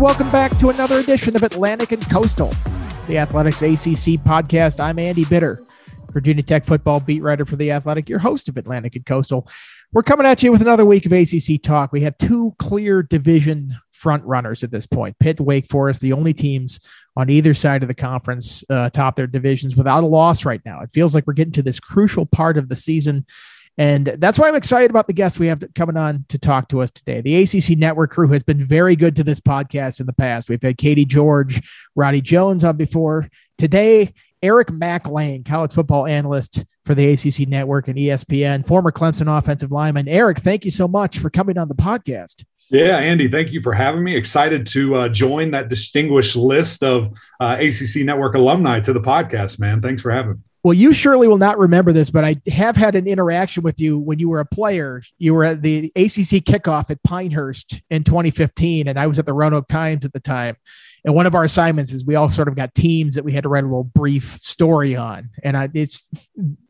And welcome back to another edition of Atlantic and Coastal, the Athletics ACC podcast. I'm Andy Bitter, Virginia Tech football beat writer for the Athletic, your host of Atlantic and Coastal. We're coming at you with another week of ACC talk. We have two clear division front runners at this point: Pitt, Wake Forest, the only teams on either side of the conference uh, top their divisions without a loss right now. It feels like we're getting to this crucial part of the season and that's why I'm excited about the guests we have coming on to talk to us today. The ACC Network crew has been very good to this podcast in the past. We've had Katie George, Roddy Jones on before. Today, Eric Mac Lain, college football analyst for the ACC Network and ESPN, former Clemson offensive lineman. Eric, thank you so much for coming on the podcast. Yeah, Andy, thank you for having me. Excited to uh, join that distinguished list of uh, ACC Network alumni to the podcast, man. Thanks for having me. Well, you surely will not remember this, but I have had an interaction with you when you were a player. You were at the ACC kickoff at Pinehurst in 2015, and I was at the Roanoke Times at the time. And one of our assignments is we all sort of got teams that we had to write a little brief story on. And I, it's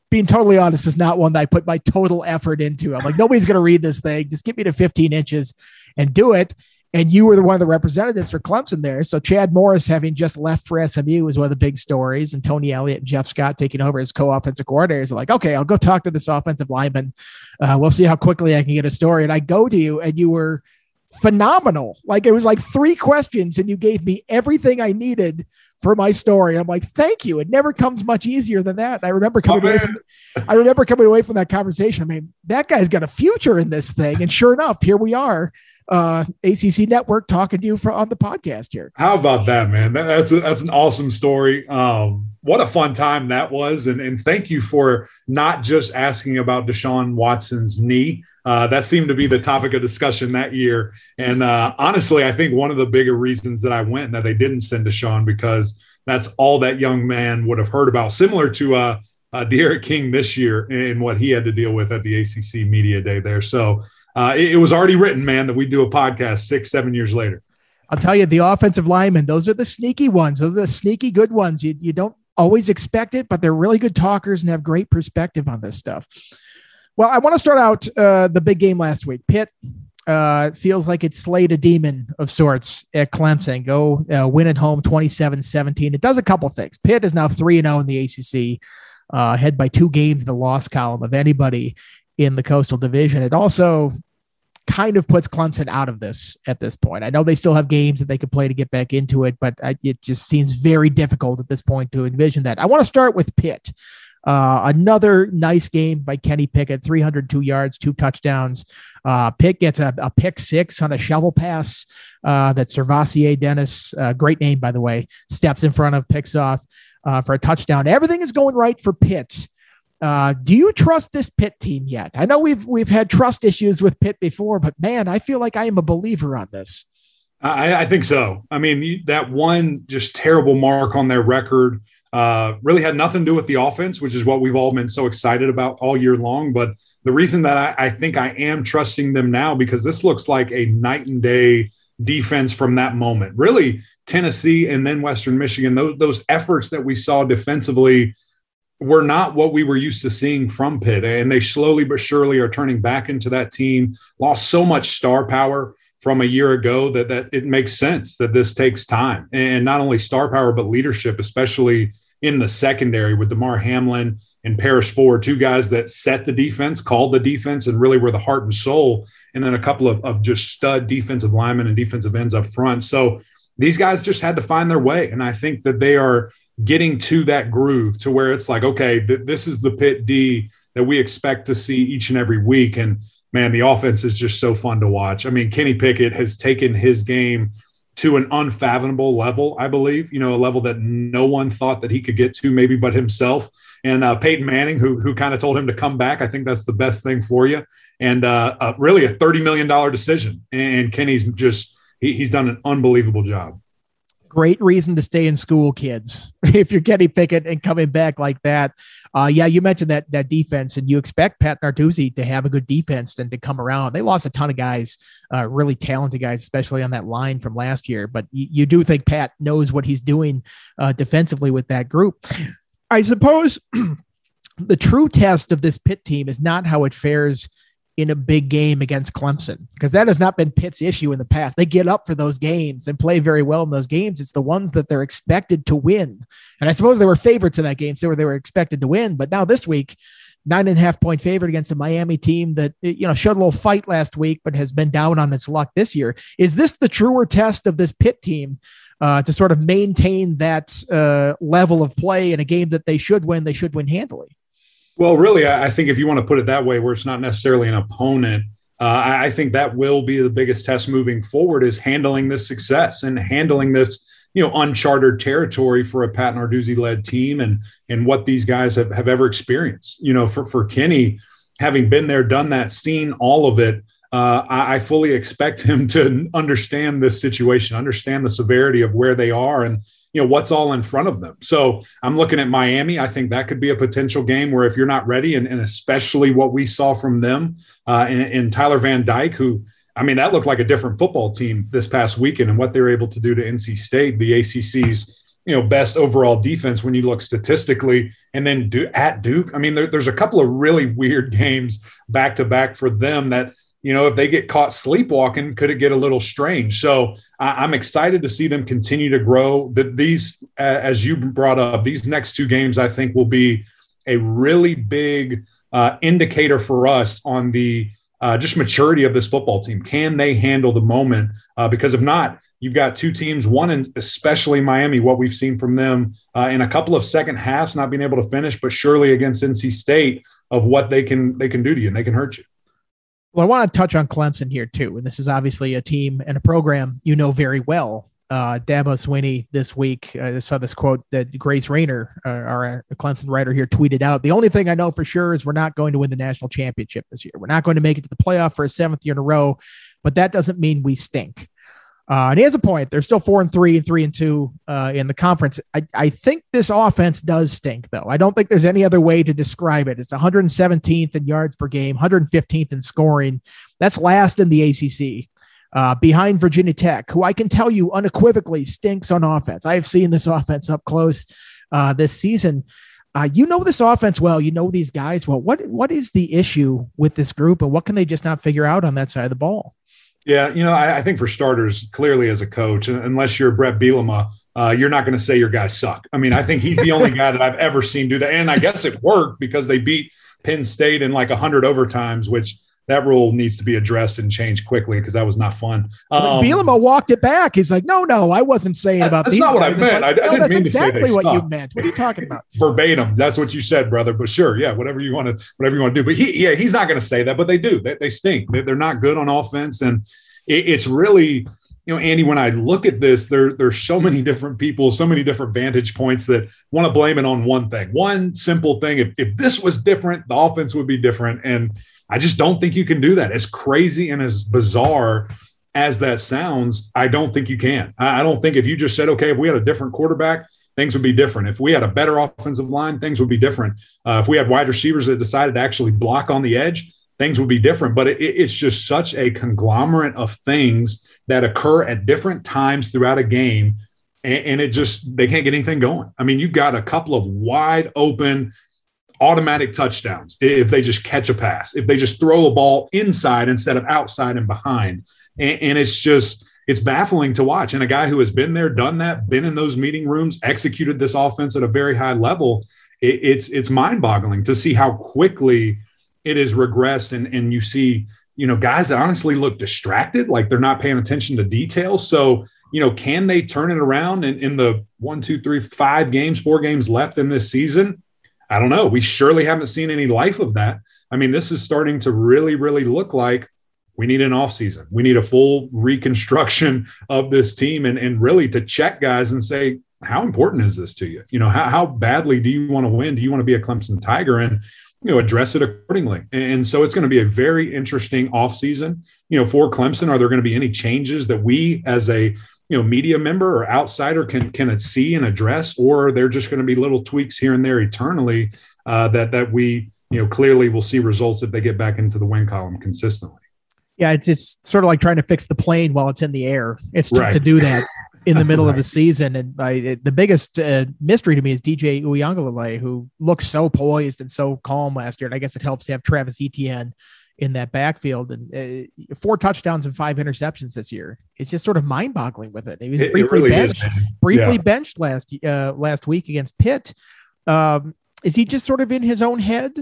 being totally honest, is not one that I put my total effort into. I'm like, nobody's going to read this thing. Just get me to 15 inches and do it and you were the one of the representatives for Clemson there. So Chad Morris, having just left for SMU, was one of the big stories, and Tony Elliott and Jeff Scott taking over as co-offensive coordinators. Are like, okay, I'll go talk to this offensive lineman. Uh, we'll see how quickly I can get a story. And I go to you, and you were phenomenal. Like it was like three questions, and you gave me everything I needed for my story. I'm like, thank you. It never comes much easier than that. I remember coming oh, away from I remember coming away from that conversation. I mean, that guy's got a future in this thing. And sure enough, here we are uh, ACC Network talking to you for, on the podcast here. How about that, man? That, that's a, that's an awesome story. Um, what a fun time that was, and and thank you for not just asking about Deshaun Watson's knee. Uh, that seemed to be the topic of discussion that year. And uh, honestly, I think one of the bigger reasons that I went that they didn't send Deshaun because that's all that young man would have heard about, similar to uh, uh, D'Eriq King this year and what he had to deal with at the ACC media day there. So uh, it, it, was already written, man, that we do a podcast six, seven years later. I'll tell you, the offensive linemen, those are the sneaky ones. Those are the sneaky good ones. You, you don't always expect it, but they're really good talkers and have great perspective on this stuff. Well, I want to start out uh, the big game last week. Pitt uh, feels like it slayed a demon of sorts at Clemson. Go uh, win at home 27 17. It does a couple things. Pitt is now 3 0 in the ACC, uh, head by two games in the loss column of anybody in the Coastal Division. It also kind of puts Clemson out of this at this point. I know they still have games that they could play to get back into it, but I, it just seems very difficult at this point to envision that. I want to start with Pitt. Uh, another nice game by Kenny Pickett, 302 yards, two touchdowns. Uh, Pitt gets a, a, pick six on a shovel pass uh, that SirVocea Dennis, uh, great name by the way, steps in front of, picks off uh, for a touchdown. Everything is going right for Pitt uh, do you trust this Pitt team yet? I know we've we've had trust issues with Pitt before, but man, I feel like I am a believer on this. I, I think so. I mean, that one just terrible mark on their record uh, really had nothing to do with the offense, which is what we've all been so excited about all year long. But the reason that I, I think I am trusting them now because this looks like a night and day defense from that moment. Really, Tennessee and then Western Michigan, those, those efforts that we saw defensively were not what we were used to seeing from Pitt. And they slowly but surely are turning back into that team. Lost so much star power from a year ago that, that it makes sense that this takes time. And not only star power, but leadership, especially in the secondary with Damar Hamlin and Paris Ford, two guys that set the defense, called the defense, and really were the heart and soul. And then a couple of, of just stud defensive linemen and defensive ends up front. So these guys just had to find their way. And I think that they are getting to that groove to where it's like, okay, th- this is the Pitt D that we expect to see each and every week. And man, the offense is just so fun to watch. I mean, Kenny Pickett has taken his game to an unfathomable level, I believe, you know, a level that no one thought that he could get to, maybe but himself. And uh, Peyton Manning, who, who kind of told him to come back, I think that's the best thing for you. And uh, uh, really a $30 million decision. And Kenny's just, he, he's done an unbelievable job great reason to stay in school, kids. if you're Kenny Pickett and coming back like that, uh, yeah, you mentioned that that defense, and you expect Pat Narduzzi to have a good defense and to come around. They lost a ton of guys, uh, really talented guys, especially on that line from last year. But you, you do think Pat knows what he's doing uh, defensively with that group. I suppose the true test of this Pitt team is not how it fares in a big game against Clemson because that has not been Pitt's issue in the past. They get up for those games and play very well in those games. It's the ones that they're expected to win. And I suppose they were favorites in that game, so they were expected to win. But now this week, nine and a half point favorite against a Miami team that you know showed a little fight last week, but has been down on its luck this year. Is this the truer test of this Pitt team? Uh, to sort of maintain that uh, level of play in a game that they should win, they should win handily. Well, really, I think if you want to put it that way, where it's not necessarily an opponent, uh, I think that will be the biggest test moving forward is handling this success and handling this, you know, uncharted territory for a Pat Narduzzi led team and and what these guys have, have ever experienced. You know, for for Kenny, having been there, done that, seen all of it, uh, I, I, fully expect him to understand this situation, understand the severity of where they are, and you know what's all in front of them. So I'm looking at Miami. I think that could be a potential game where if you're not ready, and, and especially what we saw from them uh, in, in Tyler Van Dyke, who I mean that looked like a different football team this past weekend, and what they're able to do to NC State, the ACC's you know best overall defense when you look statistically and then do at duke i mean there, there's a couple of really weird games back to back for them that you know, if they get caught sleepwalking, could it get a little strange? So I, am excited to see them continue to grow. That these, as you brought up, these next two games, I think will be a really big uh, indicator for us on the uh, just maturity of this football team. Can they handle the moment? Uh, because if not, you've got two teams, one and especially Miami, what we've seen from them uh, in a couple of second halves, not being able to finish, but surely against NC State of what they can they can do to you and they can hurt you. Well, I want to touch on Clemson here too, and this is obviously a team and a program you know very well. Uh, Dabo Swinney this week, I saw this quote that Grace Raynor, uh, our uh, Clemson writer here, tweeted out. The only thing I know for sure is we're not going to win the national championship this year. We're not going to make it to the playoff for a seventh year in a row, but that doesn't mean we stink. Uh, and he has a point. They're still four and three and three and two uh, in the conference. I, I think this offense does stink, though. I don't think there's any other way to describe it. It's 117th in yards per game, 115th in scoring. That's last in the ACC, uh, behind Virginia Tech, who I can tell you unequivocally stinks on offense. I have seen this offense up close uh, this season. Uh, you know this offense well. You know these guys well. What what is the issue with this group, and what can they just not figure out on that side of the ball? Yeah, you know, I, I, think for starters, clearly as a coach, unless you're Bret Bielema, uh, you're not going to say your guys suck. I mean, I think he's the only guy that I've ever seen do that, and I guess it worked because they beat Penn State in like hundred overtimes, which that rule needs to be addressed and changed quickly because that was not fun. Um, Bielema walked it back. He's like, "No, no, I wasn't saying about that's these." That's not guys. what I meant. Like, I, I no, didn't that's mean exactly to say what you meant. What are you talking about? Verbatim. That's what you said, brother. But sure, yeah, whatever you want to, whatever you want to do. But he, yeah, he's not going to say that. But they do. They, they stink. They, they're not good on offense, and it, it's really you know, Andy, when I look at this, there there's so many different people, so many different vantage points that want to blame it on one thing, one simple thing. If, if this was different, the offense would be different. And I just don't think you can do that. As crazy and as bizarre as that sounds, I don't think you can. I, I don't think if you just said, okay, if we had a different quarterback, things would be different. If we had a better offensive line, things would be different. Uh, if we had wide receivers that decided to actually block on the edge, things would be different. But it, it's just such a conglomerate of things that occur at different times throughout a game. And, and, it just, they can't get anything going. I mean, you've got a couple of wide open automatic touchdowns if they just catch a pass, if they just throw a ball inside instead of outside and behind. And, and it's just, it's baffling to watch. And a guy who has been there, done that, been in those meeting rooms, executed this offense at a very high level, it, it's it's mind boggling to see how quickly it has regressed and, and you see you know guys that honestly look distracted like they're not paying attention to details so you know can they turn it around in, in the one two three five games four games left in this season i don't know we surely haven't seen any life of that I mean, this is starting to really, really look like we need an offseason. We need a full reconstruction of this team and, and really to check guys and say, how important is this to you? You know, how, how badly do you want to win? Do you want to be a Clemson Tiger? And, you know, address it accordingly. And so it's going to be a very interesting offseason, you know, for Clemson. Are there going to be any changes that we as a, you know, media member or outsider can can see and address, or they're just going to be little tweaks here and there eternally uh, that that we, you know, clearly will see results if they get back into the win column consistently. Yeah, it's it's sort of like trying to fix the plane while it's in the air. It's tough right. to do that in the middle right. of the season. And I, the biggest uh, mystery to me is DJ Uiagalelei, who looks so poised and so calm last year. And I guess it helps to have Travis Etienne in that backfield and uh, four touchdowns and five interceptions this year. It's just sort of mind boggling with it. He was it, briefly it really benched, is, briefly yeah. benched last uh, last week against Pitt. Um, is he just sort of in his own head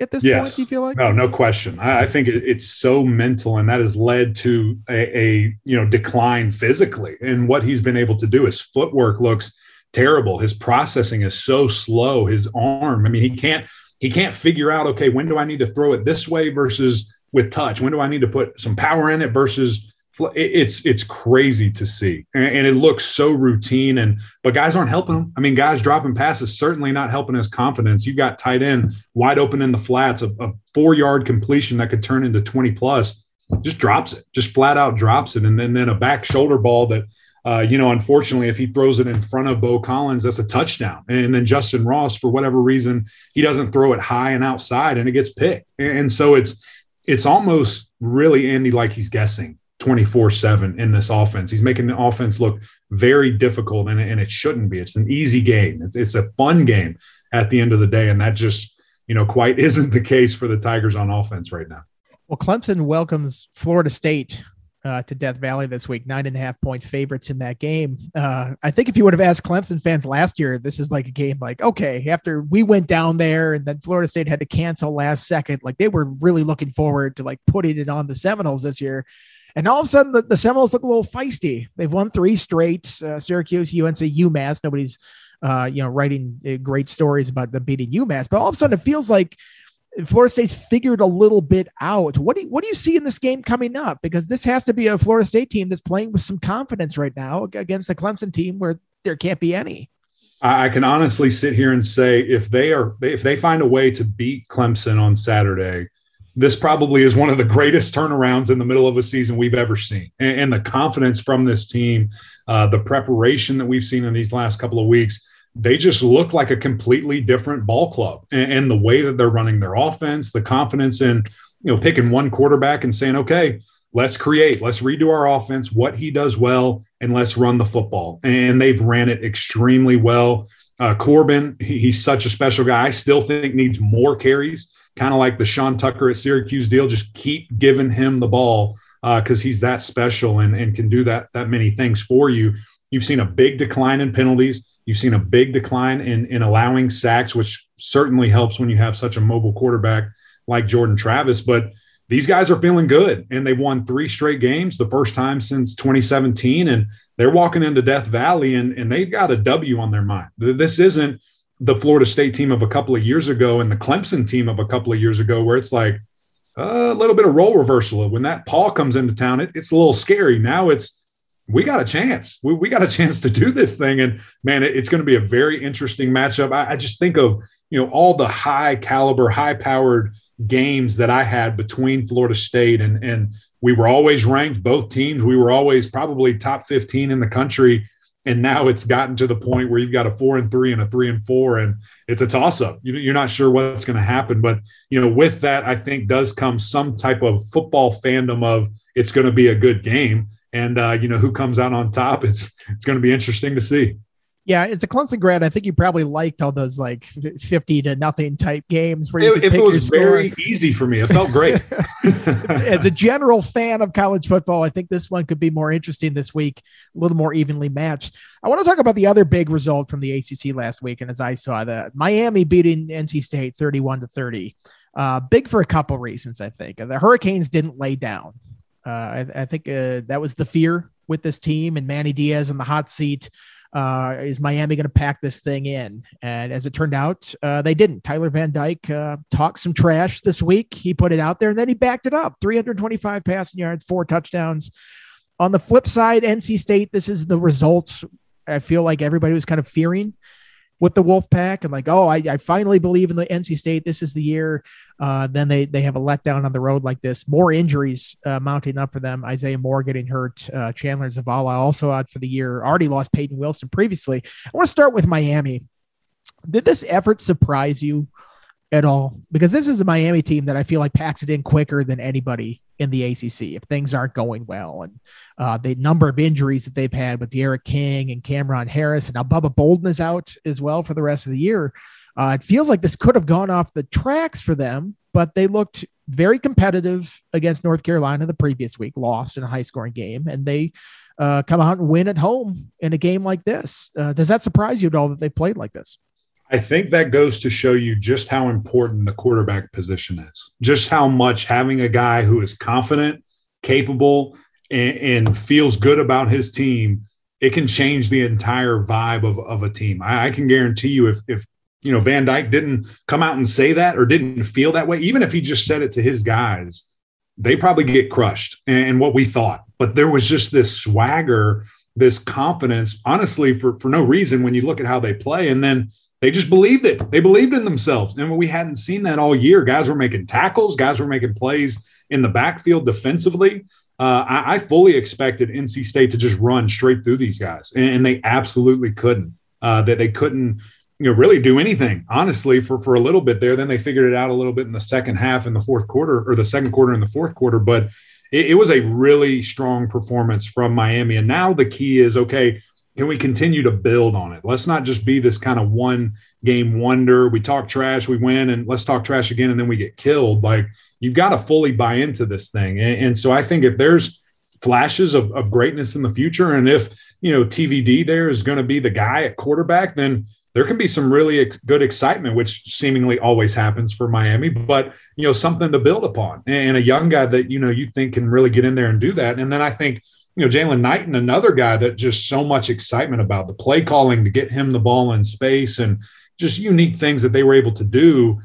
at this yes. point? Do you feel like? No, no question. I, I think it, it's so mental, and that has led to a, a, you know decline physically. And what he's been able to do, his footwork looks terrible. His processing is so slow. His arm, I mean, he can't he can't figure out. Okay, when do I need to throw it this way versus with touch? When do I need to put some power in it versus it's it's crazy to see. And, it looks so routine and but guys aren't helping him i mean guys dropping passes certainly not helping his confidence. You got tight end wide open in the flats a, a four yard completion that could turn into 20 plus. Just drops it just flat out drops it. And then then a back shoulder ball that uh, you know unfortunately if he throws it in front of Beaux Collins that's a touchdown. And then Justyn Ross for whatever reason he doesn't throw it high and outside and it gets picked. And so it's it's almost really Andy like he's guessing 24 7 in this offense. He's making the offense look very difficult, and, and it shouldn't be. It's an easy game, it's, it's a fun game at the end of the day. And that just, you know, quite isn't the case for the Tigers on offense right now. Well, Clemson welcomes Florida State uh, to Death Valley this week, nine and a half point favorites in that game. Uh, I think if you would have asked Clemson fans last year, this is like a game like, okay, after we went down there and then Florida State had to cancel last second, like they were really looking forward to like putting it on the Seminoles this year. And all of a sudden, the, the Seminoles look a little feisty. They've won three straight: uh, Syracuse, UNC, UMass. Nobody's, uh, you know, writing uh, great stories about them beating UMass, but all of a sudden, it feels like Florida State's figured a little bit out. What do you, what do you see in this game coming up? Because this has to be a Florida State team that's playing with some confidence right now against the Clemson team, where there can't be any. I can honestly sit here and say if they are if they find a way to beat Clemson on Saturday, this probably is one of the greatest turnarounds in the middle of a season we've ever seen. And, and the confidence from this team, uh, the preparation that we've seen in these last couple of weeks, they just look like a completely different ball club. And, and the way that they're running their offense, the confidence in, you know, picking one quarterback and saying, okay, let's create, let's redo our offense, what he does well, and let's run the football. And they've ran it extremely well. Uh, Corbin, he, he's such a special guy. I still think needs more carries kind of like the Sean Tucker at Syracuse deal. Just keep giving him the ball because uh, he's that special and, and can do that that many things for you. You've seen a big decline in penalties. You've seen a big decline in, in allowing sacks, which certainly helps when you have such a mobile quarterback like Jordan Travis. But these guys are feeling good and they've won three straight games, the first time since 2017. And they're walking into Death Valley and, and they've got a W on their mind. This isn't the Florida State team of a couple of years ago and the Clemson team of a couple of years ago, where it's like uh, a little bit of role reversal. When that Paul comes into town, it, it's a little scary. Now it's we got a chance. We, we got a chance to do this thing, and man, it, it's going to be a very interesting matchup. I, I just think of you know all the high caliber, high powered games that I had between Florida State and and we were always ranked both teams. We were always probably top 15 in the country. And now it's gotten to the point where you've got a four and three and a three and four and it's a toss up. You're not sure what's going to happen but you know with that i think does come some type of football fandom of it's going to be a good game. And uh, you know who comes out on top it's it's going to be interesting to see yeah, as a Clemson grad, I think you probably liked all those like fifty to nothing type games where you if it was very easy for me, it felt great. as a general fan of college football, I think this one could be more interesting this week, a little more evenly matched. I want to talk about the other big result from the ACC last week, and as I saw that Miami beating NC State thirty-one to thirty, uh, big for a couple reasons. I think the Hurricanes didn't lay down. Uh, I, I, think uh, that was the fear with this team and Manny Diaz in the hot seat. Uh, is Miami going to pack this thing in? And as it turned out, uh, they didn't. Tyler Van Dyke uh, talked some trash this week. He put it out there and then he backed it up 325 passing yards, four touchdowns. On the flip side, NC State, this is the results I feel like everybody was kind of fearing with the Wolfpack and like, oh, I, I finally believe in the NC State. This is the year. Uh, then they they have a letdown on the road like this. More injuries uh, mounting up for them. Isaiah Moore getting hurt. Uh, Chandler Zavala also out for the year. Already lost Peyton Wilson previously. I want to start with Miami. Did this effort surprise you at all? Because this is a Miami team that I feel like packs it in quicker than anybody in the ACC if things aren't going well. And uh, the number of injuries that they've had with D'Eriq King and Cameron Harris, and now Bubba Bolden is out as well for the rest of the year. Uh, it feels like this could have gone off the tracks for them, but they looked very competitive against North Carolina the previous week, lost in a high scoring game, and they uh, come out and win at home in a game like this. Uh, does that surprise you at all that they played like this? I think that goes to show you just how important the quarterback position is, just how much having a guy who is confident, capable, and, and feels good about his team, it can change the entire vibe of, of a team. I, I can guarantee you if, if you know Van Dyke didn't come out and say that or didn't feel that way, even if he just said it to his guys, they probably get crushed and what we thought. But there was just this swagger, this confidence, honestly, for for no reason when you look at how they play. And then they just believed it. They believed in themselves. And we hadn't seen that all year. Guys were making tackles, guys were making plays in the backfield defensively. Uh, I, I, fully expected NC State to just run straight through these guys, and, and they absolutely couldn't. Uh, that they couldn't, you know, really do anything honestly for for a little bit there. Then they figured it out a little bit in the second half in the fourth quarter, or the second quarter in the fourth quarter. But it, it was a really strong performance from Miami. And now the key is okay can we continue to build on it? Let's not just be this kind of one game wonder. We talk trash, we win, and let's talk trash again, and then we get killed. Like you've got to fully buy into this thing. And, and so I think if there's flashes of, of greatness in the future, and if you know TVD there is going to be the guy at quarterback, then there can be some really ex- good excitement, which seemingly always happens for Miami. But you know something to build upon, and, and a young guy that you know you think can really get in there and do that. And then I think you know, Jaylan Knighton, another guy that just so much excitement about the play calling to get him the ball in space and just unique things that they were able to do.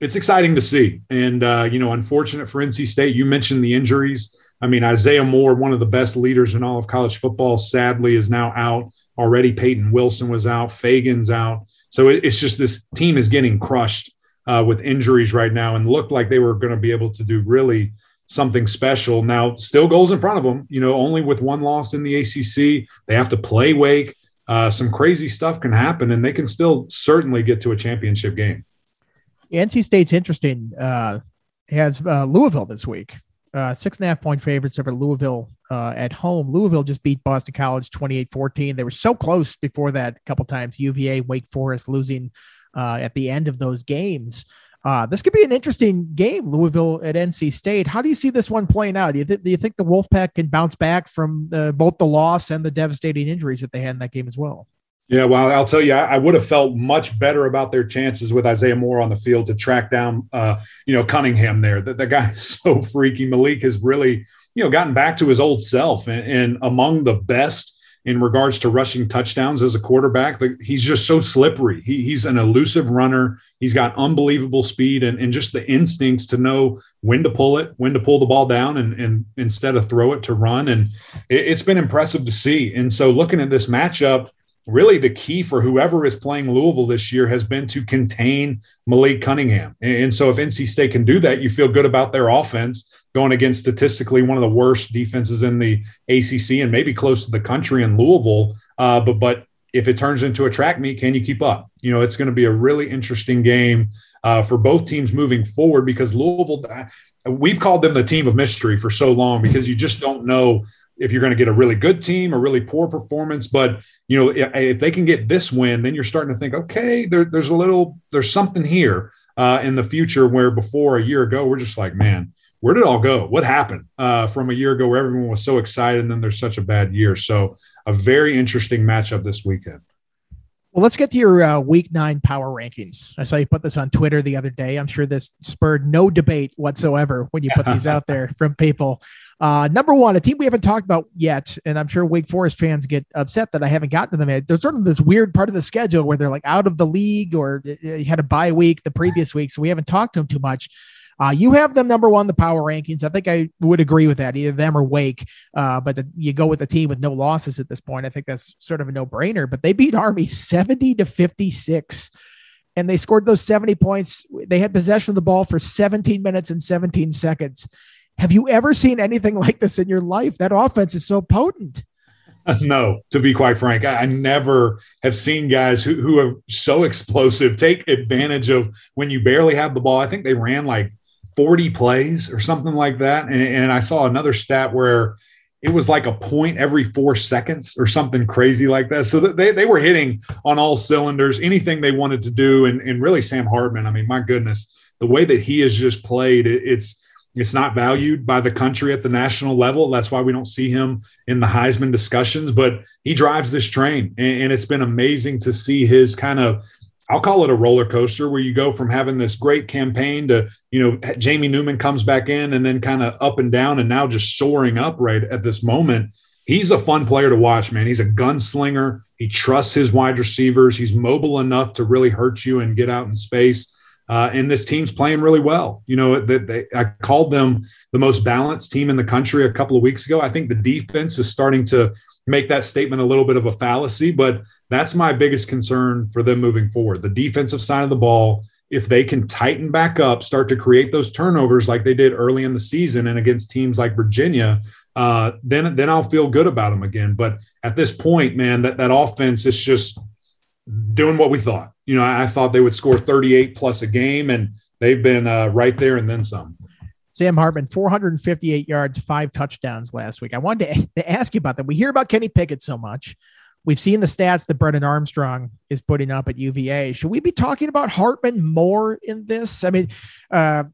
It's exciting to see. And, uh, you know, unfortunate for NC State, you mentioned the injuries. I mean, Isaiah Moore, one of the best leaders in all of college football, sadly is now out. Already Peyton Wilson was out, Fagan's out. So it, it's just this team is getting crushed uh, with injuries right now and looked like they were going to be able to do really something special. Now, still goals in front of them, you know, only with one loss in the ACC. They have to play Wake. Uh, some crazy stuff can happen, and they can still certainly get to a championship game. NC State's interesting. Uh, has uh, Louisville this week. Uh, six and a half point favorites over Louisville uh, at home. Louisville just beat Boston College 28 14. They were so close before that a couple times. UVA, Wake Forest losing uh, at the end of those games. Uh, this could be an interesting game, Louisville at NC State. How do you see this one playing out? Do you, th- do you think the Wolfpack can bounce back from uh, both the loss and the devastating injuries that they had in that game as well? Yeah, well, I'll tell you, I, I would have felt much better about their chances with Isaiah Moore on the field to track down, uh, you know, Cunningham there. That the guy is so freaky. Malik has really, you know, gotten back to his old self and, and among the best in regards to rushing touchdowns as a quarterback. He's just so slippery. He, he's an elusive runner. He's got unbelievable speed and, and just the instincts to know when to pull it, when to pull the ball down, and, and instead of throw it to run. And it, it's been impressive to see. And so looking at this matchup, really the key for whoever is playing Louisville this year has been to contain Malik Cunningham. And so if NC State can do that, you feel good about their offense going against statistically one of the worst defenses in the ACC and maybe close to the country in Louisville. Uh, but but if it turns into a track meet, can you keep up? You know, it's going to be a really interesting game uh, for both teams moving forward because Louisville. We've called them the team of mystery for so long because you just don't know if you're going to get a really good team, a really poor performance. But you know, if they can get this win, then you're starting to think, okay, there, there's a little, there's something here uh, in the future. Where before a year ago, we're just like, man, where did it all go? What happened uh, from a year ago where everyone was so excited and then there's such a bad year? So, a very interesting matchup this weekend. Well, let's get to your uh, week nine power rankings. I saw you put this on Twitter the other day. I'm sure this spurred no debate whatsoever when you put these out there from people. Uh, number one, a team we haven't talked about yet, and I'm sure Wake Forest fans get upset that I haven't gotten to them yet. There's sort of this weird part of the schedule where they're like out of the league or uh, you had a bye week the previous week, so we haven't talked to them too much. Uh, you have them number one, the power rankings. I think I would agree with that, either them or Wake. Uh, but the, you go with the team with no losses at this point. I think that's sort of a no brainer. But they beat Army 70 to 56 and they scored those 70 points. They had possession of the ball for 17 minutes and 17 seconds. Have you ever seen anything like this in your life? That offense is so potent. No, to be quite frank, I, never have seen guys who, who are so explosive take advantage of when you barely have the ball. I think they ran like 40 plays or something like that. And, and, I saw another stat where it was like a point every four seconds or something crazy like that. So they, they were hitting on all cylinders, anything they wanted to do. And, and really, Sam Hartman, I mean, my goodness, the way that he has just played, it, it's, it's not valued by the country at the national level. That's why we don't see him in the Heisman discussions, but he drives this train. And, and it's been amazing to see his kind of I'll call it a roller coaster where you go from having this great campaign to, you know, Jamie Newman comes back in and then kind of up and down and now just soaring up right at this moment. He's a fun player to watch, man. He's a gunslinger. He trusts his wide receivers. He's mobile enough to really hurt you and get out in space. Uh, and this team's playing really well. You know, that they, I called them the most balanced team in the country a couple of weeks ago. I think the defense is starting to make that statement a little bit of a fallacy, but that's my biggest concern for them moving forward. The defensive side of the ball, if they can tighten back up, start to create those turnovers like they did early in the season and against teams like Virginia, uh, then then I'll feel good about them again. But at this point, man, that that offense is just doing what we thought. You know, I, thought they would score 38 plus a game, and they've been uh, right there and then some. Sam Hartman, 458 yards, five touchdowns last week. I wanted to, to ask you about that. We hear about Kenny Pickett so much. We've seen the stats that Brennan Armstrong is putting up at UVA. Should we be talking about Hartman more in this? I mean, uh,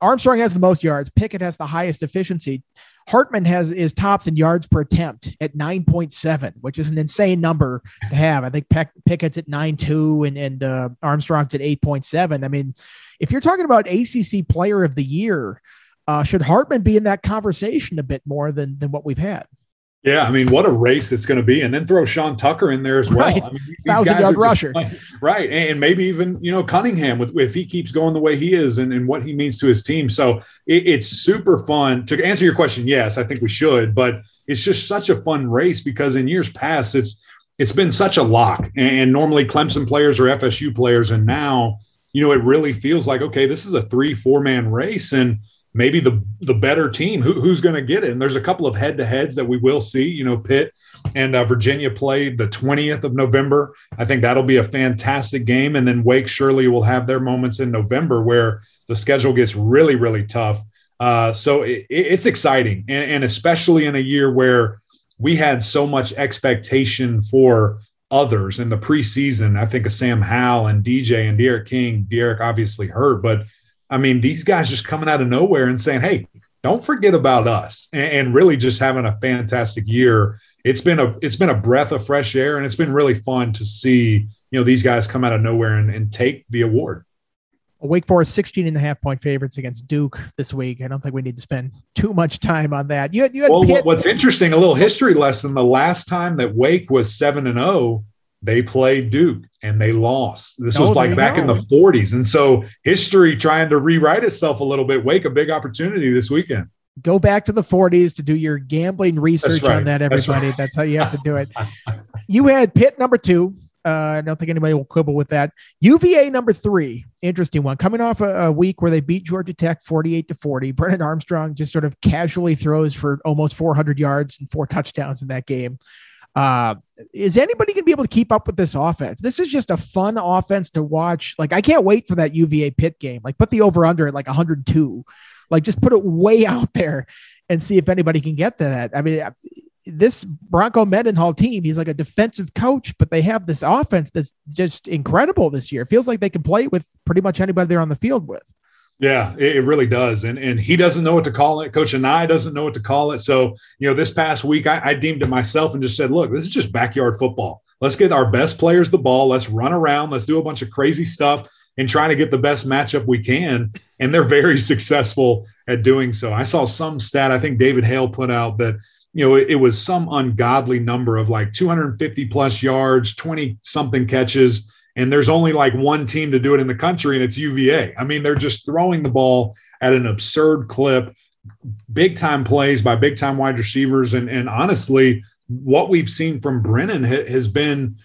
Armstrong has the most yards. Pickett has the highest efficiency. Hartman has is tops in yards per attempt at 9.7, which is an insane number to have. I think Peck, Pickett's at 9.2 and, and uh, Armstrong's at 8.7. I mean, if you're talking about ACC player of the year, uh, should Hartman be in that conversation a bit more than, than what we've had? Yeah, I mean, what a race it's going to be, and then throw Sean Tucker in there as well. Right. I mean, thousand yard rusher, playing, right? And maybe even you know Cunningham with if he keeps going the way he is and, and what he means to his team. So it, it's super fun. To answer your question, yes, I think we should, but it's just such a fun race because in years past, it's it's been such a lock, and normally Clemson players or FSU players, and now you know, it really feels like, okay, this is a three, four man race. And maybe the the better team. Who, who's going to get it? And there's a couple of head to heads that we will see you know pitt and uh, virginia played the 20th of november. I think that'll be a fantastic game. And then wake surely will have their moments in november where the schedule gets really really tough. Uh, so it, it's exciting. And, and especially in a year where we had so much expectation for others in the preseason. I think of Sam Howell and DJ and D'Eriq King. D'Eriq obviously hurt, but I mean, these guys just coming out of nowhere and saying, "Hey, don't forget about us," and, and really just having a fantastic year. It's been a it's been a breath of fresh air, and it's been really fun to see you know these guys come out of nowhere and, and take the award. Wake Forest 16 and a half point favorites against Duke this week. I don't think we need to spend too much time on that. You had, you had well, Pitt- what's interesting, a little history lesson. The last time that Wake was 7 and 0, they played Duke and they lost. This was oh, like back in the 40s. And so history trying to rewrite itself a little bit. Wake a big opportunity this weekend. Go back to the 40s to do your gambling research right. on that, everybody. That's, right. That's how you have to do it. you had Pitt number two, uh, I don't think anybody will quibble with that. UVA number three, interesting one. Coming off a, a, week where they beat Georgia Tech 48 to 40. Brennan Armstrong just sort of casually throws for almost 400 yards and four touchdowns in that game. Uh, is anybody going to be able to keep up with this offense? This is just a fun offense to watch. Like, I can't wait for that UVA Pitt game. Like, put the over under at like 102. Like, just put it way out there and see if anybody can get to that. I mean, this Bronco Mendenhall team, he's like a defensive coach, but they have this offense that's just incredible this year. It feels like they can play with pretty much anybody they're on the field with. Yeah, it, really does. And and he doesn't know what to call it. Coach Anae doesn't know what to call it. So, you know, this past week I, I deemed it myself and just said, look, this is just backyard football. Let's get our best players the ball. Let's run around. Let's do a bunch of crazy stuff and trying to get the best matchup we can. And they're very successful at doing so. I saw some stat, I think David Hale put out that, you know, it, it was some ungodly number of like 250 plus yards, 20 something catches. And there's only like one team to do it in the country, and it's UVA. I mean, they're just throwing the ball at an absurd clip, big time plays by big time wide receivers. And, and honestly, what we've seen from Brennan ha- has been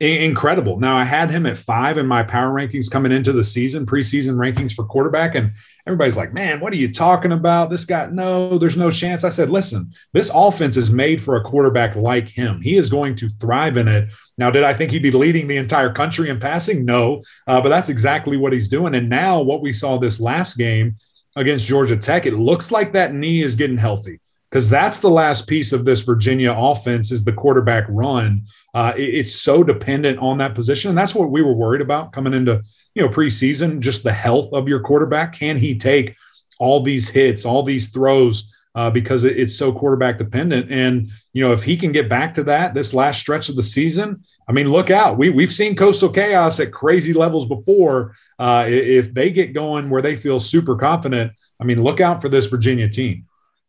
incredible. Now I had him at five in my power rankings coming into the season, preseason rankings for quarterback, and everybody's like, "Man, what are you talking about? This guy? No, there's no chance." I said, "Listen, this offense is made for a quarterback like him. He is going to thrive in it." Now, did I think he'd be leading the entire country in passing? No, uh, but that's exactly what he's doing. And now, what we saw this last game against Georgia Tech, it looks like that knee is getting healthy because that's the last piece of this Virginia offense is the quarterback run. Uh, it, it's so dependent on that position, and that's what we were worried about coming into you know preseason. Just the health of your quarterback. Can he take all these hits, all these throws? Uh, because it, it's so quarterback dependent, and you know if he can get back to that this last stretch of the season, I mean, look out. We we've seen Coastal Chaos at crazy levels before. Uh, if they get going where they feel super confident, I mean, look out for this Virginia team.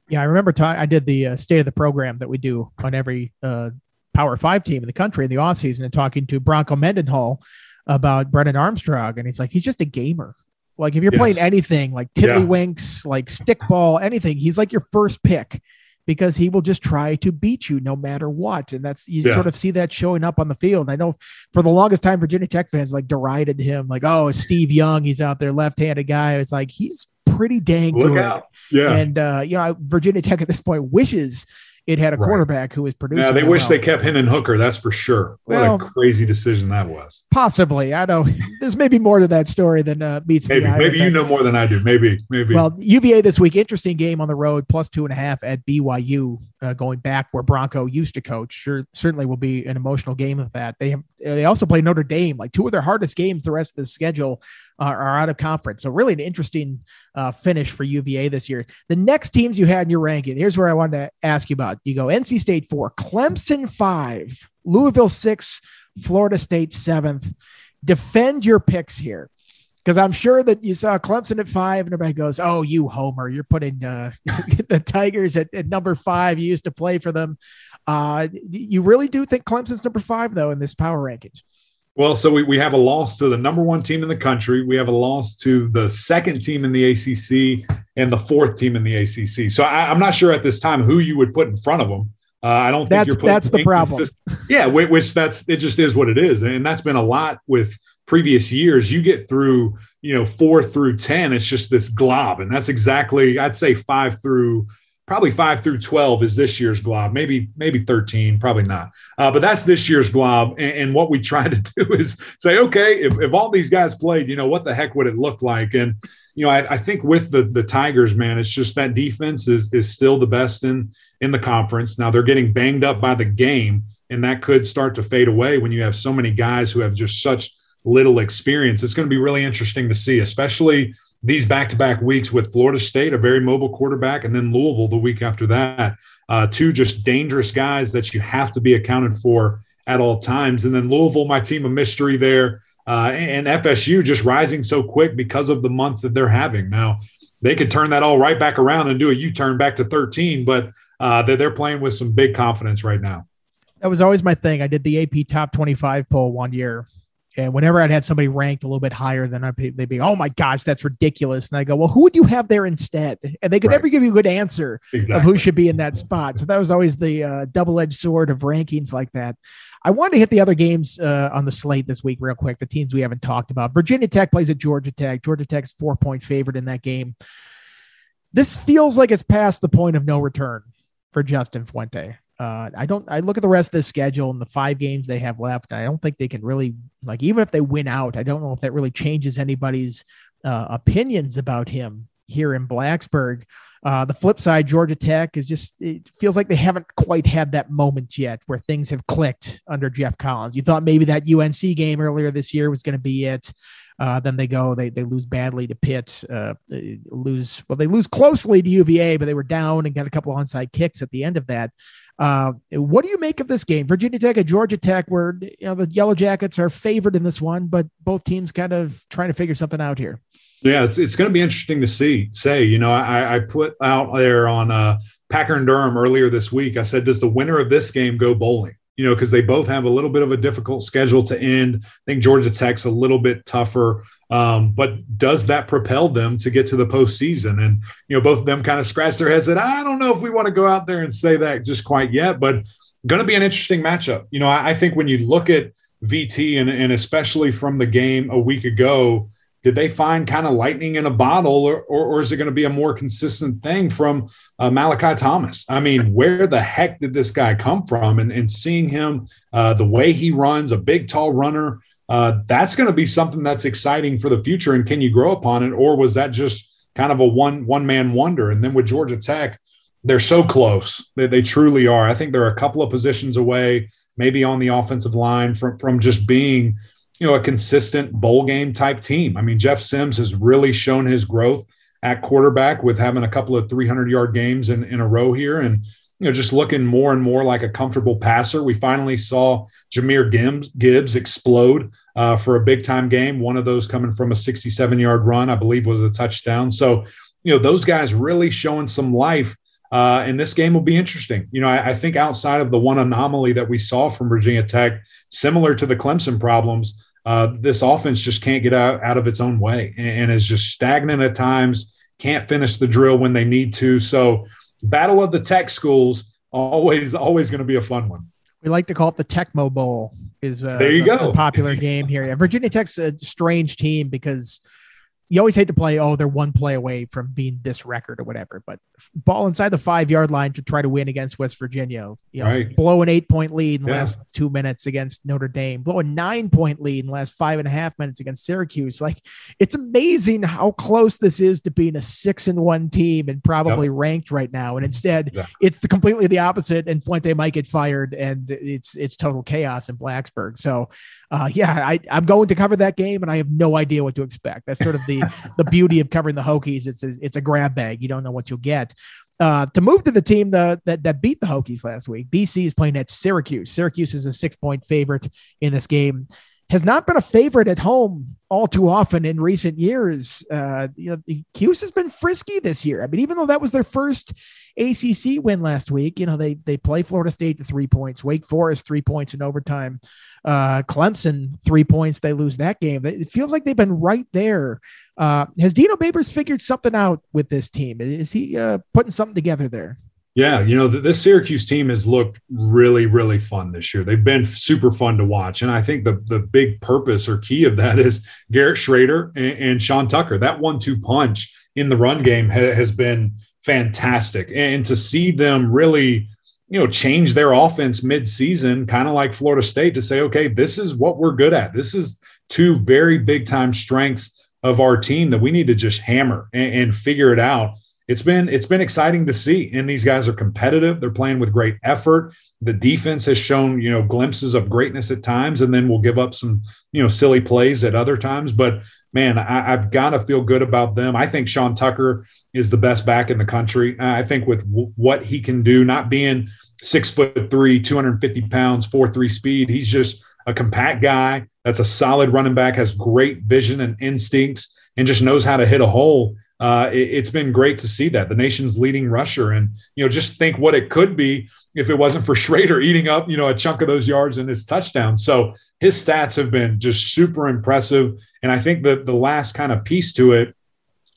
Yeah, I remember ta- I did the uh, state of the program that we do on every uh, Power Five team in the country in the offseason and talking to Bronco Mendenhall about Brennan Armstrong. And he's like, he's just a gamer. Like if you're yes. playing anything like tiddlywinks, yeah. like stickball, anything, he's like your first pick because he will just try to beat you no matter what. And that's you yeah. sort of see that showing up on the field. I know for the longest time, Virginia Tech fans like derided him, like, oh, Steve Young, he's out there, left-handed guy. It's like he's pretty dang Look good. Out. Yeah. And uh, you know, Virginia Tech at this point wishes it had a right. quarterback who was producing. Yeah, they wish well. they kept Hendon Hooker. That's for sure. What well, a crazy decision that was. Possibly, I know. There's maybe more to that story than uh, meets maybe, the eye. Maybe you know more than I do. Maybe, maybe. Well, UVA this week, interesting game on the road, plus two and a half at BYU, uh, going back where Bronco used to coach. Sure, certainly will be an emotional game of that. They have. They also play Notre Dame, like two of their hardest games the rest of the schedule are out of conference. So really an interesting uh, finish for UVA this year. The next teams you had in your ranking, here's where I wanted to ask you about. You go NC State four, Clemson five, Louisville six, Florida State seventh. Defend your picks here. Because I'm sure that you saw Clemson at five, and everybody goes, "Oh, you homer! You're putting uh, the Tigers at, at, number five. You used to play for them. Uh, you really do think Clemson's number five, though, in this power rankings?" Well, so we, we have a loss to the number one team in the country. We have a loss to the second team in the ACC and the fourth team in the ACC. So I, am not sure at this time who you would put in front of them. Uh, I don't think that's, you're putting that's the problem. yeah, which that's it. Just is what it is, and that's been a lot with previous years. You get through, you know, four through ten. It's just this glob, and that's exactly I'd say five through probably five through 12 is this year's glob maybe maybe 13 probably not uh, but that's this year's glob and, and, what we try to do is say okay if, if all these guys played you know what the heck would it look like and you know i, I think with the the tigers man it's just that defense is is still the best in in the conference now they're getting banged up by the game and that could start to fade away when you have so many guys who have just such little experience it's going to be really interesting to see especially these back-to-back weeks with Florida State, a very mobile quarterback, and then Louisville the week after that. Uh, two just dangerous guys that you have to be accounted for at all times. And then Louisville, my team of mystery there, uh, and FSU just rising so quick because of the month that they're having. Now they could turn that all right back around and do a U-turn back to 13, but uh, they're playing with some big confidence right now. That was always my thing. I did the AP top 25 poll one year and whenever I'd had somebody ranked a little bit higher than I'd be, they'd be, oh my gosh, that's ridiculous. And I go, well, who would you have there instead? And they could right. never give you a good answer exactly. of who should be in that spot. So that was always the uh, double edged sword of rankings like that. I wanted to hit the other games uh, on the slate this week real quick. The teams we haven't talked about. Virginia Tech plays at Georgia Tech. Georgia Tech's four point favorite in that game. This feels like it's past the point of no return for Justin Fuente. Uh, I don't. I look at the rest of the schedule and the five games they have left. I don't think they can really like even if they win out. I don't know if that really changes anybody's uh, opinions about him here in Blacksburg. Uh, the flip side, Georgia Tech is just it feels like they haven't quite had that moment yet where things have clicked under Geoff Collins. You thought maybe that UNC game earlier this year was going to be it. Uh, then they go, they they lose badly to Pitt, uh, lose well, they lose closely to UVA, but they were down and got a couple onside kicks at the end of that. Uh, what do you make of this game? Virginia Tech at Georgia Tech, where you know the Yellow Jackets are favored in this one, but both teams kind of trying to figure something out here. Yeah, it's it's going to be interesting to see. Say, you know, I, I put out there on uh, Packer and Durham earlier this week. I said, does the winner of this game go bowling? You know, because they both have a little bit of a difficult schedule to end. I think Georgia Tech's a little bit tougher. Um, but does that propel them to get to the postseason? And you know, both of them kind of scratch their heads. Said, I don't know if we want to go out there and say that just quite yet, but going to be an interesting matchup. You know, I, I think when you look at VT and, and especially from the game a week ago, did they find kind of lightning in a bottle, or, or, or is it going to be a more consistent thing from uh, Malachi Thomas? I mean, where the heck did this guy come from? And, and seeing him, uh, the way he runs, a big, tall runner, uh, that's going to be something that's exciting for the future. And can you grow upon it, or was that just kind of a one one man wonder? And then with Georgia Tech, they're so close. They, they truly are. I think they're a couple of positions away, maybe on the offensive line, from from just being you know a consistent bowl game type team. I mean, Jeff Sims has really shown his growth at quarterback with having a couple of 300 yard games in, in a row here and you know, just looking more and more like a comfortable passer. We finally saw Jahmyr Gibbs, Gibbs explode uh, for a big time game. One of those coming from a 67 yard run, I believe, was a touchdown. So, you know, those guys really showing some life. Uh, and this game will be interesting. You know, I, I, think outside of the one anomaly that we saw from Virginia Tech, similar to the Clemson problems, uh, this offense just can't get out, out of its own way and, and is just stagnant at times, can't finish the drill when they need to. So, battle of the tech schools always always going to be a fun one. We like to call it the Tecmo Bowl. Is uh, there you the, go. The popular game here. Yeah, Virginia Tech's a strange team because you always hate to play, oh, they're one play away from being this record or whatever. But ball inside the five yard line to try to win against West Virginia, you know, right. blow an eight point lead in the yeah. last two minutes against Notre Dame, blow a nine point lead in the last five and a half minutes against Syracuse. Like it's amazing how close this is to being a six and one team and probably yep. ranked right now. And instead, yeah. it's the completely the opposite. And Fuente might get fired, and it's it's total chaos in Blacksburg. So uh, yeah, I, I'm going to cover that game, and I have no idea what to expect. That's sort of the the beauty of covering the Hokies. It's a, it's a grab bag. You don't know what you'll get. Uh, to move to the team the, that that beat the Hokies last week, BC is playing at Syracuse. Syracuse is a six point favorite in this game has not been a favorite at home all too often in recent years. Uh, you know, Cuse has been frisky this year. I mean, even though that was their first ACC win last week, you know, they they play Florida State to three points, Wake Forest three points in overtime, uh, Clemson three points. They lose that game. It feels like they've been right there. Uh, has Dino Babers figured something out with this team? Is he uh, putting something together there? Yeah, you know, this Syracuse team has looked really, really fun this year. They've been super fun to watch. And I think the, the big purpose or key of that is Garrett Shrader and, and Sean Tucker. That one two punch in the run game ha, has been fantastic. And to see them really, you know, change their offense mid-season, kind of like Florida State, to say, okay, this is what we're good at. This is two very big time strengths of our team that we need to just hammer and, and figure it out it's been it's been exciting to see. And these guys are competitive. They're playing with great effort. The defense has shown you know glimpses of greatness at times, and then we'll give up some you know silly plays at other times. But man, I, have got to feel good about them. I think Sean Tucker is the best back in the country. I think with w- what he can do, not being six foot three, 250 pounds, four three speed, he's just a compact guy. That's a solid running back, has great vision and instincts, and just knows how to hit a hole uh, it, has been great to see that. The nation's leading rusher, and you know, just think what it could be if it wasn't for Shrader eating up, you know, a chunk of those yards in his touchdown. So his stats have been just super impressive, and I think that the last kind of piece to it,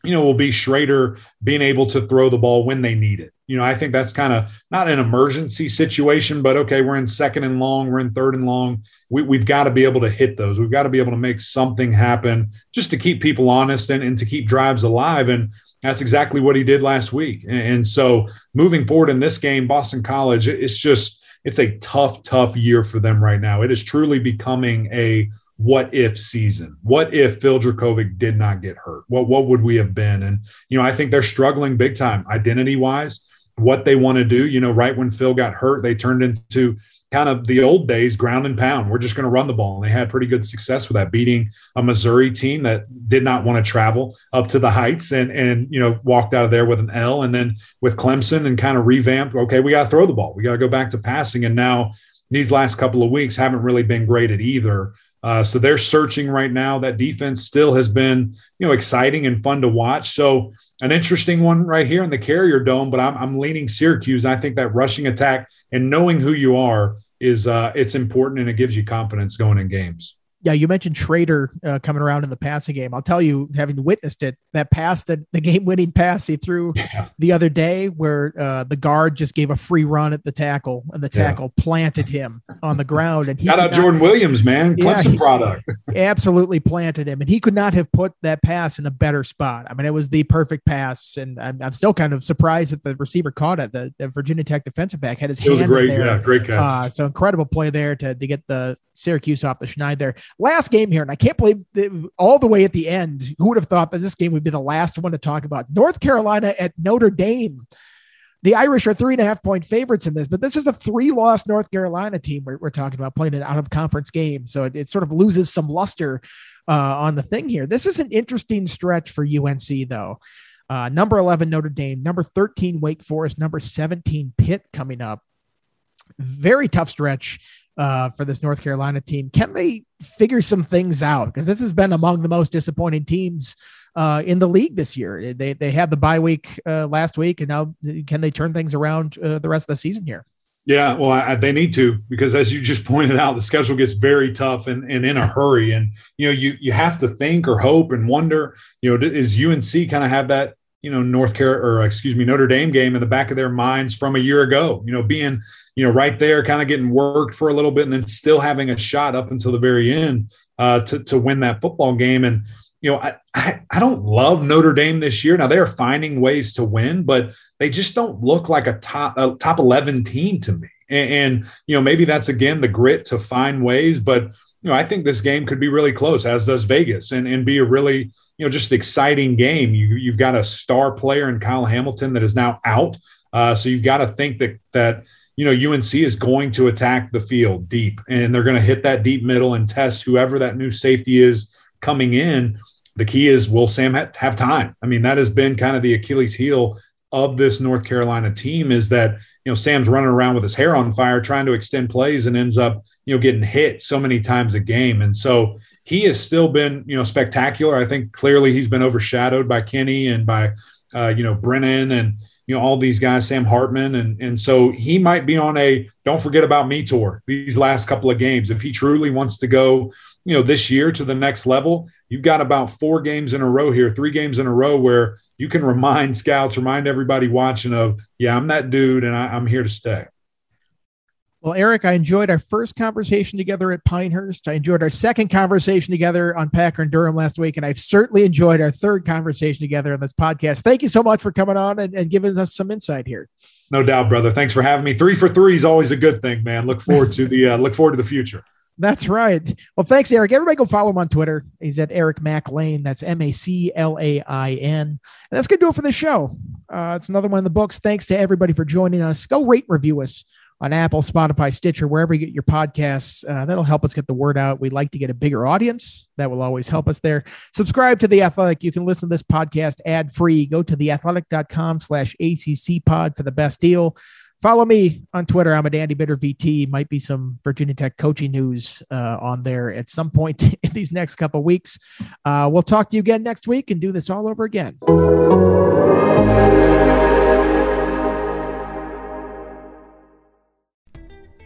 you know, will be Shrader being able to throw the ball when they need it. You know, I think that's kind of not an emergency situation, but okay, we're in second and long, we're in third and long. We, have got to be able to hit those. We've got to be able to make something happen just to keep people honest and, and to keep drives alive. And that's exactly what he did last week. And, and so moving forward in this game, Boston College, it's just, it's a tough, tough year for them right now. It is truly becoming a what if season. What if Phil Jurkovec did not get hurt? What what would we have been? And you know, I think they're struggling big time identity wise what they want to do. You know, right when Phil got hurt, they turned into kind of the old days, ground and pound. We're just going to run the ball. And they had pretty good success with that, beating a Missouri team that did not want to travel up to the heights and and you know walked out of there with an L. And then with Clemson and kind of revamped. Okay, we got to throw the ball. We got to go back to passing. And now these last couple of weeks haven't really been great at either. Uh, so they're searching right now. That defense still has been, you know, exciting and fun to watch. So an interesting one right here in the Carrier Dome, but I'm, I'm leaning Syracuse. I think that rushing attack and knowing who you are is uh, it's important and it gives you confidence going in games yeah, you mentioned Shrader uh, coming around in the passing game. I'll tell you, having witnessed it, that pass, that the game-winning pass he threw yeah. the other day, where uh, the guard just gave a free run at the tackle, and the tackle yeah. planted him on the ground. And he shout out not, Jordan Williams, man, Clemson yeah, he, product. absolutely planted him, and he could not have put that pass in a better spot. I mean, it was the perfect pass, and I'm, I'm still kind of surprised that the receiver caught it. The, the Virginia Tech defensive back had his it hand was a great, there. Yeah, great catch. Uh, so incredible play there to to get the Syracuse off the schneid there last game here, and I can't believe all the way at the end. Who would have thought that this game would be the last one to talk about? North Carolina at Notre Dame. The Irish are three and a half point favorites in this, but this is a three loss North Carolina team we're, we're, talking about playing an out of conference game. So it, it, sort of loses some luster uh, on the thing here. This is an interesting stretch for UNC, though. Uh, number 11, Notre Dame, number 13, Wake Forest, number 17, Pitt coming up. Very tough stretch uh, for this North Carolina team. Can they figure some things out? Because this has been among the most disappointing teams uh, in the league this year. They they had the bye week uh, last week, and now can they turn things around uh, the rest of the season here? Yeah, well, I, they need to because, as you just pointed out, the schedule gets very tough and, and in a hurry. And you know, you you have to think or hope and wonder. You know, is UNC kind of have that you know North Carolina or excuse me Notre Dame game in the back of their minds from a year ago? You know, being you know, right there, kind of getting worked for a little bit, and then still having a shot up until the very end uh, to to win that football game. And you know, I, I, I don't love Notre Dame this year. Now they are finding ways to win, but they just don't look like a top a top eleven team to me. And, and you know, maybe that's again the grit to find ways, but you know, I think this game could be really close, as does Vegas, and and be a really you know just exciting game. You you've got a star player in Kyle Hamilton that is now out, uh, so you've got to think that that you know, UNC is going to attack the field deep and they're going to hit that deep middle and test whoever that new safety is coming in. The key is will Sam have time? I mean, that has been kind of the Achilles heel of this North Carolina team is that, you know, Sam's running around with his hair on fire trying to extend plays and ends up, you know, getting hit so many times a game. And so he has still been, you know, spectacular. I think clearly he's been overshadowed by Kenny and by, uh, you know, Brennan and, you know all these guys, Sam Hartman, and and so he might be on a don't forget about me tour these last couple of games. If he truly wants to go, you know, this year to the next level, you've got about four games in a row here, three games in a row where you can remind scouts, remind everybody watching of, yeah, I'm that dude, and I, I'm here to stay. Well, Eric, I enjoyed our first conversation together at Pinehurst. I enjoyed our second conversation together on Packer and Durham last week, and I've certainly enjoyed our third conversation together on this podcast. Thank you so much for coming on and, and giving us some insight here. No doubt, brother. Thanks for having me. Three for three is always a good thing, man. Look forward to the uh, look forward to the future. That's right. Well, thanks, Eric. Everybody go follow him on Twitter. He's at Eric Mac That's M A C L A I N. And that's going to do it for the show. Uh, it's another one in the books. Thanks to everybody for joining us. Go rate review us on Apple, Spotify, Stitcher, wherever you get your podcasts. Uh, that'll help us get the word out. We'd like to get a bigger audience. That will always help us there. Subscribe to The Athletic. You can listen to this podcast ad free. Go to theathletic.com slash ACC pod for the best deal. Follow me on Twitter. I'm at Andy Bitter VT. Might be some Virginia Tech coaching news uh, on there at some point in these next couple weeks. Uh, we'll talk to you again next week and do this all over again.